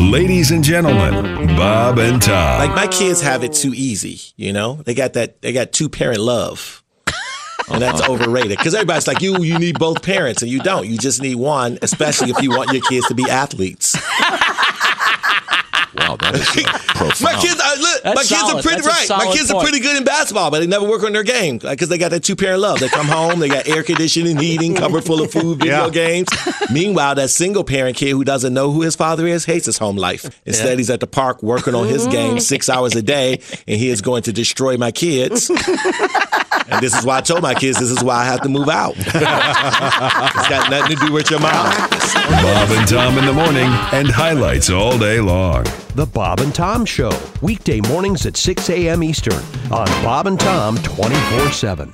Ladies and gentlemen, Bob and Tom. Like my kids have it too easy, you know. They got that. They got two parent love, and that's uh-huh. overrated. Because everybody's like, you, you need both parents, and you don't. You just need one, especially if you want your kids to be athletes. Wow, that is uh, profound. My kids, are, look, That's my kids solid. are pretty right. My solid kids are pretty good in basketball, but they never work on their game because they got that two parent love. They come home, they got air conditioning, heating, cupboard full of food, video Yeah. games. Meanwhile, that single parent kid who doesn't know who his father is hates his home life. Instead, he's at the park working on his game six hours a day, and he is going to destroy my kids. And this is why I told my kids this is why I have to move out. it's got nothing to do with your mom. Bob and Tom in the morning and highlights all day long. The Bob and Tom Show, weekday mornings at 6 a.m. Eastern on Bob and Tom 24 7.